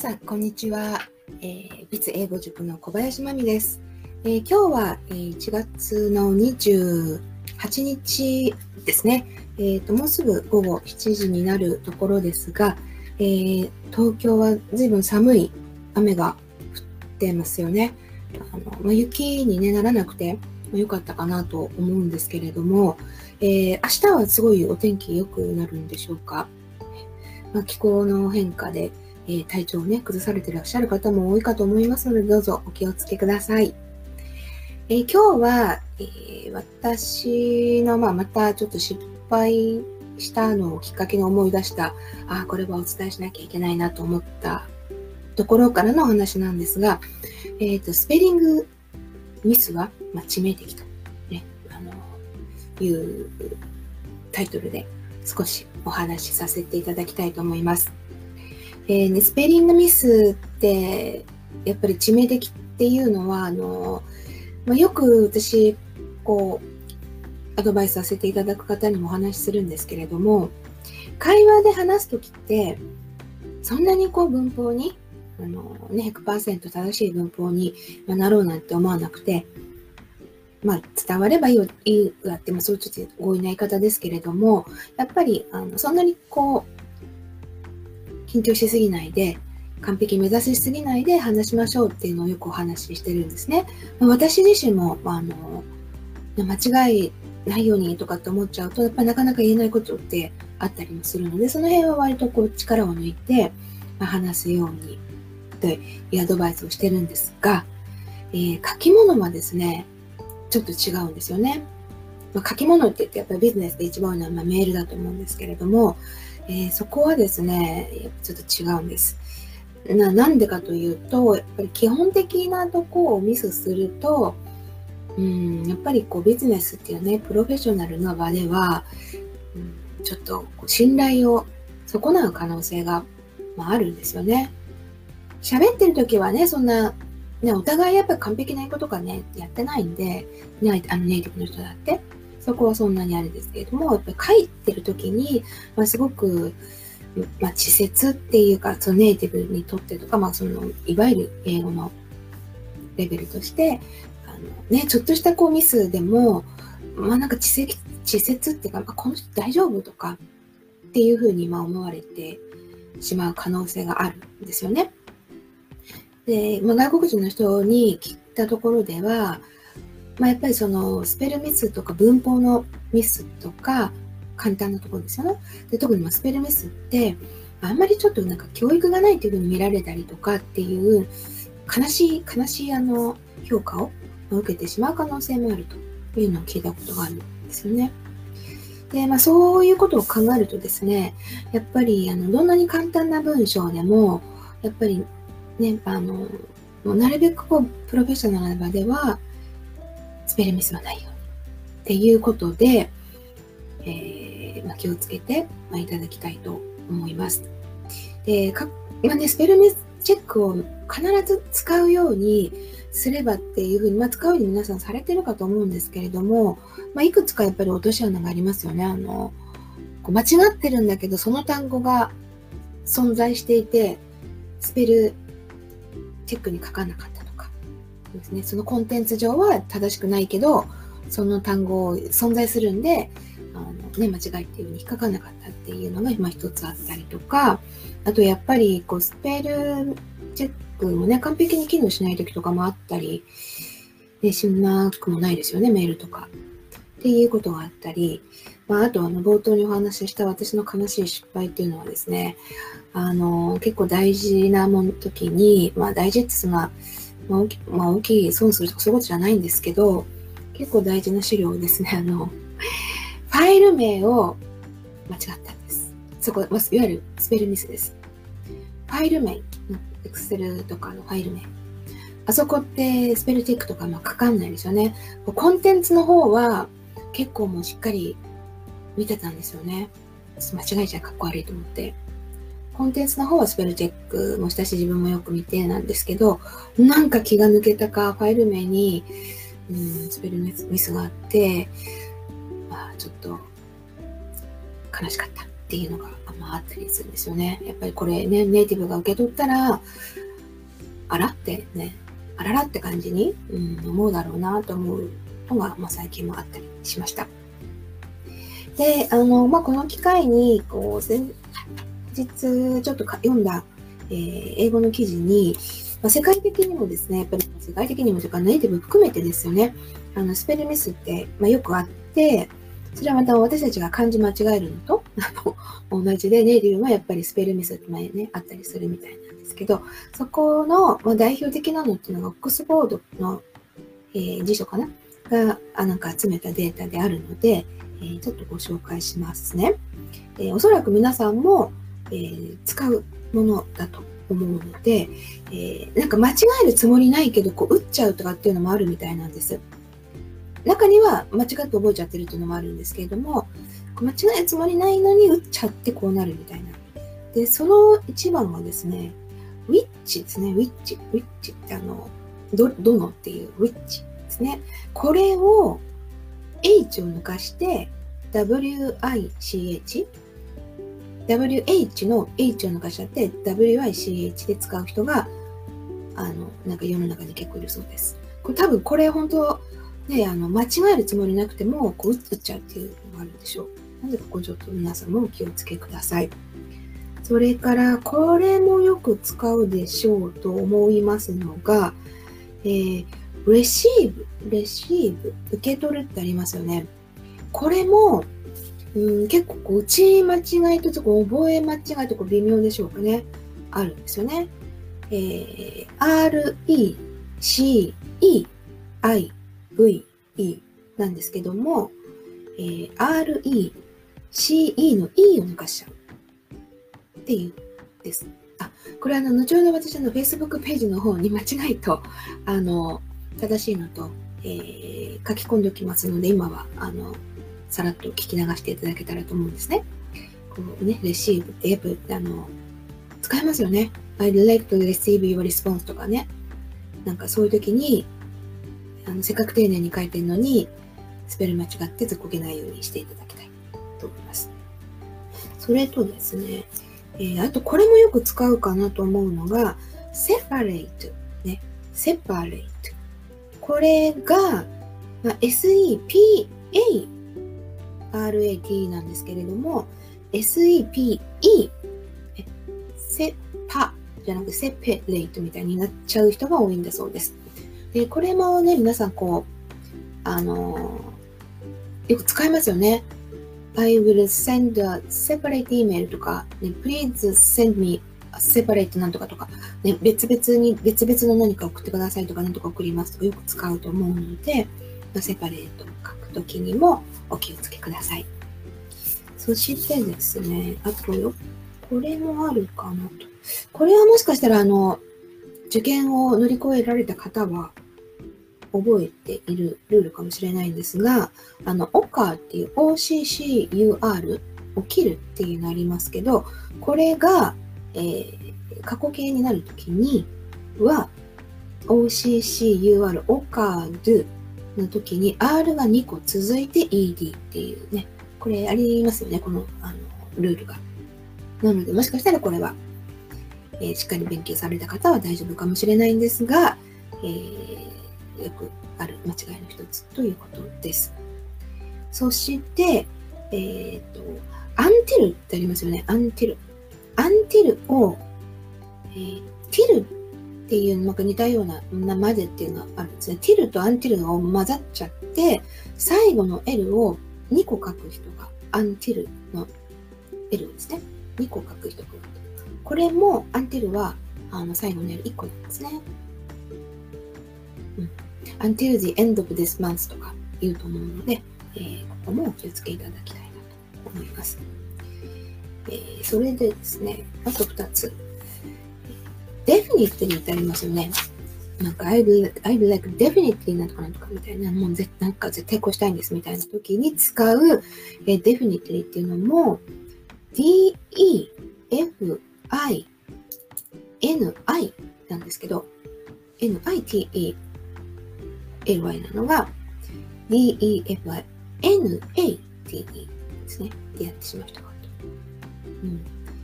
皆さん、こんにちは。えー、ビツ英語塾の小林真美です。えー、今日は、えー、1月の28日ですね。えーと、もうすぐ午後7時になるところですが、えー、東京は随分寒い雨が降ってますよね。あのまあ、雪に、ね、ならなくて良かったかなと思うんですけれども、えー、明日はすごいお天気良くなるんでしょうか？まあ、気候の変化で、え、体調をね、崩されていらっしゃる方も多いかと思いますので、どうぞお気をつけください。えー、今日は、えー、私の、まあ、またちょっと失敗したのをきっかけに思い出した、ああ、これはお伝えしなきゃいけないなと思ったところからのお話なんですが、えっ、と、スペリングミスは、まあ、致命的と、ね、あの、いうタイトルで少しお話しさせていただきたいと思います。えーね、スペリングミスってやっぱり致命的っていうのはあの、まあ、よく私こうアドバイスさせていただく方にもお話しするんですけれども会話で話す時ってそんなにこう文法にあの、ね、100%正しい文法になろうなんて思わなくてまあ、伝わればいいいいわって、まあ、そういうちょっと強引な言い方ですけれども、やっぱり、あの、そんなにこう、緊張しすぎないで、完璧目指しすぎないで話しましょうっていうのをよくお話ししてるんですね。私自身も、あの、間違いないようにとかって思っちゃうと、やっぱなかなか言えないことってあったりもするので、その辺は割とこう力を抜いて、ま、話すようにというアドバイスをしてるんですが、えー、書き物はですね、ちょっと違うんですよね。まあ、書き物って言ってやっぱりビジネスで一番多いのはまメールだと思うんですけれども、えー、そこはですね、ちょっと違うんです。ななんでかというと、やっぱり基本的なとこをミスすると、うん、やっぱりこうビジネスっていうね、プロフェッショナルな場では、うん、ちょっと信頼を損なう可能性が、まあ、あるんですよね。喋ってる時はね、そんなね、お互いやっぱり完璧なことがね、やってないんで、ね、あのネイティブの人だって、そこはそんなにあれですけれども、やっぱり書いてる時に、まあ、すごく、まあ、稚拙っていうか、そのネイティブにとってとか、まあ、その、いわゆる英語のレベルとして、あのね、ちょっとしたこうミスでも、まあなんか稚拙稚拙っていうか、まあ、この人大丈夫とかっていうふうにま思われてしまう可能性があるんですよね。で、まあ、外国人の人に聞いたところでは、まあ、やっぱりそのスペルミスとか文法のミスとか簡単なところですよね。で特にスペルミスってあんまりちょっとなんか教育がないというふうに見られたりとかっていう悲しい悲しいあの評価を受けてしまう可能性もあるというのを聞いたことがあるんですよね。で、まあそういうことを考えるとですね、やっぱりあのどんなに簡単な文章でも、やっぱりね、あの、なるべくこう、プロフェッショナルな場では、スペルミスはないように。っていうことで、えー、まあ、気をつけて、まあ、いただきたいと思います。で、かまあね、スペルミスチェックを必ず使うようにすればっていうふうに、まあ、使うように皆さんされてるかと思うんですけれども、まあ、いくつかやっぱり落とし穴がありますよね。あの、こう間違ってるんだけど、その単語が存在していて、スペルチェックに書かなかったとかですね。そのコンテンツ上は正しくないけど、その単語存在するんで、あのね、間違いっていうふうに引っかかなかったっていうのが今一つあったりとか、あとやっぱりこうスペルチェックもね、完璧に機能しない時とかもあったり、ね、しなくもないですよね、メールとか。っていうことがあったり、まあ、あとあの冒頭にお話しした私の悲しい失敗っていうのはですね、あの、結構大事なもの時に、まあ大事ってその、まあ大き,、まあ、大きい損するとかそういうことじゃないんですけど、結構大事な資料ですね、あの、ファイル名を間違ったんです。そこ、まあ、いわゆるスペルミスです。ファイル名、エクセルとかのファイル名。あそこってスペルチェックとかもかかんないですよね。コンテンツの方は結構もうしっかり見てたんですよね。間違えちゃかっこ悪いと思って。コンテンツの方はスペルチェックもしたし自分もよく見てなんですけど、なんか気が抜けたか、ファイル名に、うん、スペルミスがあって、まあ、ちょっと悲しかったっていうのが、まあ、あったりするんですよね。やっぱりこれね、ネイティブが受け取ったら、あらってね、あららって感じに、うん、思うだろうなと思うのが、まあ、最近もあったりしました。で、あの、まあ、この機会に、こう、日ちょっと読んだ、えー、英語の記事に、まあ、世界的にもですね、やっぱり世界的にもというかネイティブ含めてですよね、あの、スペルミスって、まあ、よくあって、それはまた私たちが漢字間違えるのと 同じで、ネイティブもやっぱりスペルミスって前ね、あったりするみたいなんですけど、そこの、まあ、代表的なのっていうのが、オックスフォードの、えー、辞書かな？が、あなんか集めたデータであるので、えー、ちょっとご紹介しますね。えー、おそらく皆さんも、えー、使うものだと思うので、えー、なんか間違えるつもりないけど、こう、打っちゃうとかっていうのもあるみたいなんです。中には間違って覚えちゃってるっていうのもあるんですけれども、間違えるつもりないのに打っちゃってこうなるみたいな。で、その一番はですね、ウィッチですね、ウィッチ。ウィッチってあの、ど、どのっていうウィッチですね。これを H を抜かして WICH WH の H を抜かしちゃって WICH で使う人があのなんか世の中に結構いるそうです。これ多分これ本当ねあの間違えるつもりなくてもこう打っちゃうっていうのがあるんでしょう。なのでここちょっと皆さんもお気をつけください。それからこれもよく使うでしょうと思いますのが、えー、レシーブ、レシーブ、受け取るってありますよね。これもうん、結構こう打ち間違いとちょ覚え間違いとこう微妙でしょうかね。あるんですよね。えー、R, E, C, E, I, V, E なんですけども、えー、R, E, C, E の E を抜かしちゃうっていうです。あ、これあの、後ほど私の Facebook ページの方に間違いと、あの、正しいのと、えー、書き込んでおきますので、今は、あの、さらっと聞き流していただけたらと思うんですね。こうね、レシーブってやっぱあの、使えますよね。I'd like to receive your response とかね。なんかそういう時に、あのせっかく丁寧に書いてるのに、スペル間違ってずっこけないようにしていただきたいと思います。それとですね、えー、あとこれもよく使うかなと思うのが、separate ね、separate これが、まあ、SEPA RAT なんですけれども、SEPE、セパじゃなくてセペレイトみたいになっちゃう人が多いんだそうです。で、これもね、皆さんこう、あのー、よく使いますよね。I will send a separate email とか、ね、please send me a separate なんとかとか、ね、別々に、別々の何か送ってくださいとか、なんとか送りますとかよく使うと思うので、セパレートを書くときにもお気をつけください。そしてですね、あとよ、これもあるかなと。これはもしかしたら、あの、受験を乗り越えられた方は覚えているルールかもしれないんですが、あの、OCR っていう OCCUR、起きるっていうのありますけど、これが、えー、過去形になるときには、OCCUR、OCR の時に R が2個続いて ED っていうね、これありますよね、このあのルールが。なので、もしかしたらこれは、えー、しっかり勉強された方は大丈夫かもしれないんですが、えー、よくある間違いの一つということです。そして、えっ、ー、と、アンティルってありますよね、アンティル。アンティルを、えー、ティルっていうのが似たようなまでっていうのがあるんですね。ティルとアンティルが混ざっちゃって、最後の L を2個書く人が、アンティルの L ですね。2個書く人がこれも、アンティルは、あの、最後の L1 個なんですね。うん。until the end of this month とか言うと思うので、えー、ここもお気をつけいただきたいなと思います。えー、それでですね、あと2つ。Definitely ってありますよね。なんか、I'd, I'd like definitely なんとかなんとかみたいな、もうぜなんか絶対こうしたいんですみたいな時に使う、えー、definitely っていうのも、d, e, f, i, n, i なんですけど、n, i, t, e, l, y なのが、d, e, f, i, n, a, t, e ですね。でやってしまう人が多い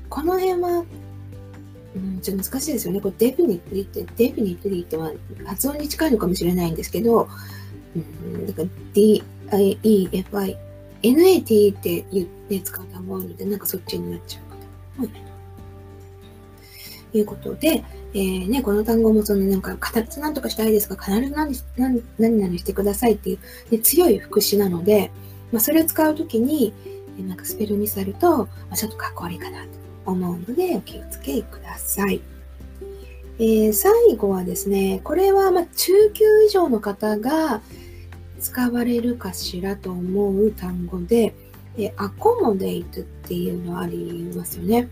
と。の辺は、ちょっと難しいですよね。これデフニットリって、デフニットリっては発音に近いのかもしれないんですけど、D-I-E-F-I、N-A-T って言って使う単語あるので、なんかそっちになっちゃうかと。はいいうことで、えー、ね、この単語もそのなんか形なんとかしたいですが、必ず何何何々してくださいっていう、ね、強い副詞なので、まあ、それを使うときに、なんかスペルミスあると、まあ、ちょっとかっこ悪いかなと思うので、お気をつけください。えー、最後はですね、これはま中級以上の方が使われるかしらと思う単語で、えアコモデイトっていうのありますよね。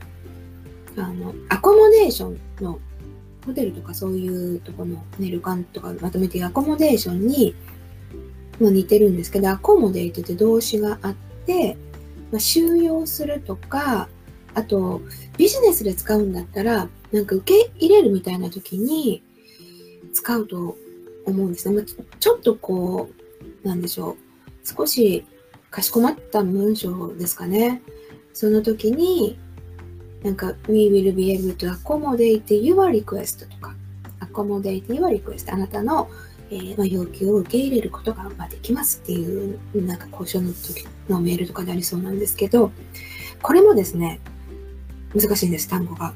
あの、アコモデーションのホテルとかそういうとこの寝る館とかまとめてアコモデーションに、ま、似てるんですけど、アコモデイトって動詞があって、まあ、収容するとか、あと、ビジネスで使うんだったら、なんか受け入れるみたいな時に使うと思うんですね。まあ、ちょっとこう、なんでしょう。少しかしこまった文章ですかね。その時に、なんか、we will be able to accommodate your request とか、accommodate your request あなたの、えー、まあ、要求を受け入れることが、まあ、できますっていう、なんか交渉の時のメールとかでありそうなんですけど、これもですね、難しいんです、単語が。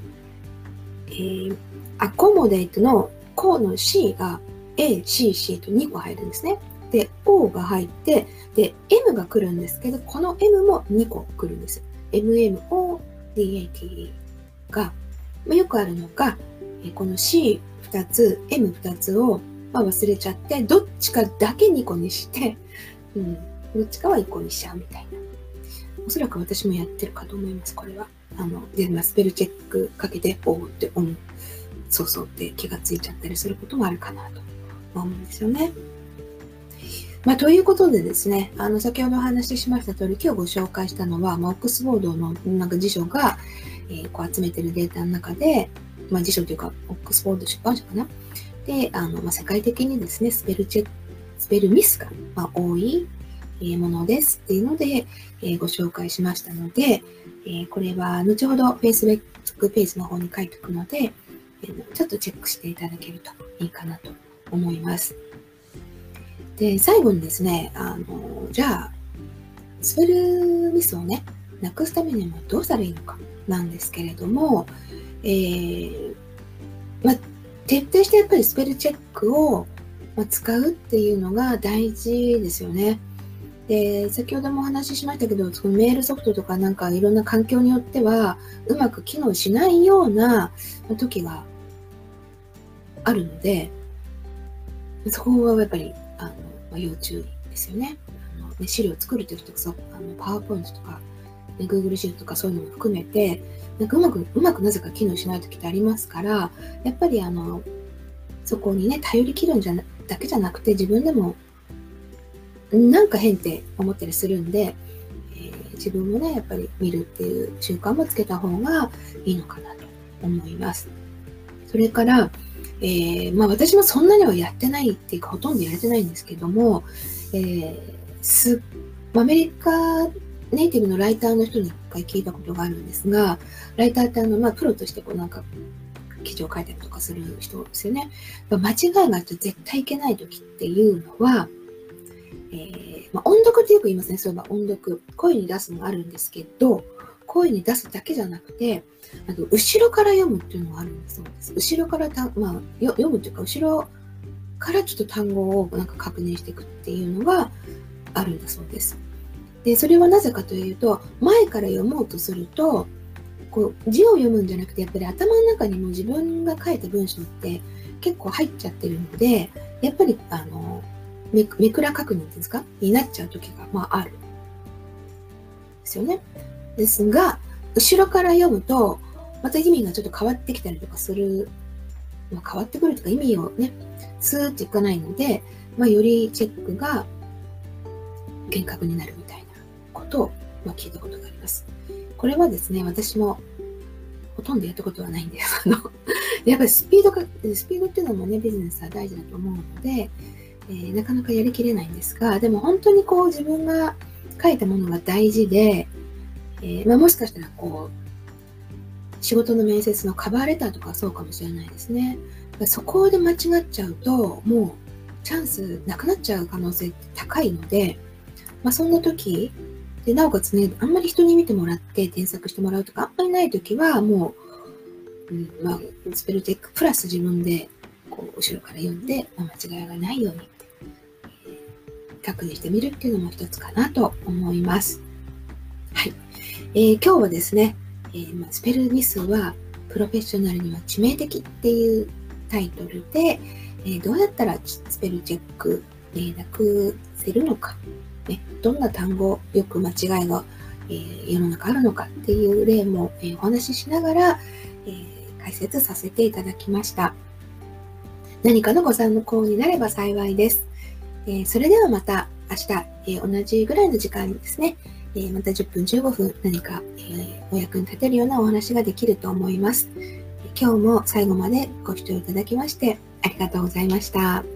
えー、accommodate のこの C が A、C、C と2個入るんですね。で、O が入って、で、M が来るんですけど、この M も2個来るんです。MMO、DATE が、まあ、よくあるのが、この C2 つ、M2 つを、まあ、忘れちゃって、どっちかだけ2個にして、うん、どっちかは1個にしちゃうみたいな。おそらく私もやってるかと思います、これは。あの、で、まあ、スペルチェックかけて、おうって思う。そうそうって気がついちゃったりすることもあるかなと思うんですよね。まあ、ということでですね、あの、先ほどお話ししました通り、今日ご紹介したのは、まあ、オックスフォードのなんか辞書が、えー、こう集めてるデータの中で、まあ、辞書というか、オックスフォード出版社かな。で、あの、まあ、世界的にですね、スペルチェスペルミスが、まあ、多いものですっていうので、えー、ご紹介しましたので、え、これは後ほど Facebook ページの方に書いておくので、えー、ちょっとチェックしていただけるといいかなと思います。で、最後にですね、あの、じゃあ、スペルミスをね、なくすためにはどうしたらいいのかなんですけれども、えー、ま、徹底してやっぱりスペルチェックを、使うっていうのが大事ですよね。で、先ほどもお話ししましたけど、そのメールソフトとかなんかいろんな環境によっては、うまく機能しないような時があるので、そこはやっぱりあの、まあ、要注意ですよね。あのね資料を作るときとかさ、あのパワーポイントとか、ね、Google シートとかそういうのも含めて、なんかうまく、うまくなぜか機能しないときってありますから、やっぱりあの、そこにね、頼りきるんじゃ、だけじゃなくて自分でも、なんか変って思ったりするんで、えー、自分もね、やっぱり見るっていう習慣もつけた方がいいのかなと思います。それから、えー、まあ私もそんなにはやってないっていうかほとんどやれてないんですけども、えー、すアメリカネイティブのライターの人に一回聞いたことがあるんですが、ライターってあの、まあプロとしてこうなんか記事を書いたりとかする人ですよね。間違いがあって絶対いけない時っていうのは、えー、まあ、音読ってよく言いますね。そういえば音読。声に出すのあるんですけど、声に出すだけじゃなくて、あと後ろから読むっていうのがあるんだそうです。後ろからた、まあ、読むっていうか、後ろからちょっと単語をなんか確認していくっていうのがあるんだそうです。で、それはなぜかというと、前から読もうとすると、こう字を読むんじゃなくて、やっぱり頭の中にも自分が書いた文章って結構入っちゃってるので、やっぱり、あの、めくら確認ですか？になっちゃう時が、まあ、ある。ですよね。ですが、後ろから読むと、また意味がちょっと変わってきたりとかする、まあ、変わってくるとか意味をね、スーッといかないので、まあ、よりチェックが厳格になるみたいなことを、まあ、聞いたことがあります。これはですね、私もほとんどやったことはないんです。あの、やっぱりスピードが、スピードっていうのもね、ビジネスは大事だと思うので、えー、なかなかやりきれないんですが、でも本当にこう自分が書いたものが大事で、えー、まあ、もしかしたらこう仕事の面接のカバーレターとかそうかもしれないですね。そこで間違っちゃうと、もうチャンスなくなっちゃう可能性って高いので、まあ、そんな時、で、なおかつね、あんまり人に見てもらって添削してもらうとか、あんまりない時は、もう、うん、まあ、スペルチェックプラス自分で、こう、後ろから読んで、まあ、間違いがないように、確認してみるっていうのも一つかなと思います。はい。えー、今日はですね、えー、まあ、スペルミスは、プロフェッショナルには致命的っていうタイトルで、えー、どうやったらスペルチェック、えー、なくせるのか、ね、どんな単語、よく間違いが、えー、世の中あるのかっていう例も、えお話ししながら、え解説させていただきました。何かのご参考になれば幸いです。えそれではまた明日、え同じぐらいの時間にですね、えまた10分15分何か、えお役に立てるようなお話ができると思います。今日も最後までご視聴いただきましてありがとうございました。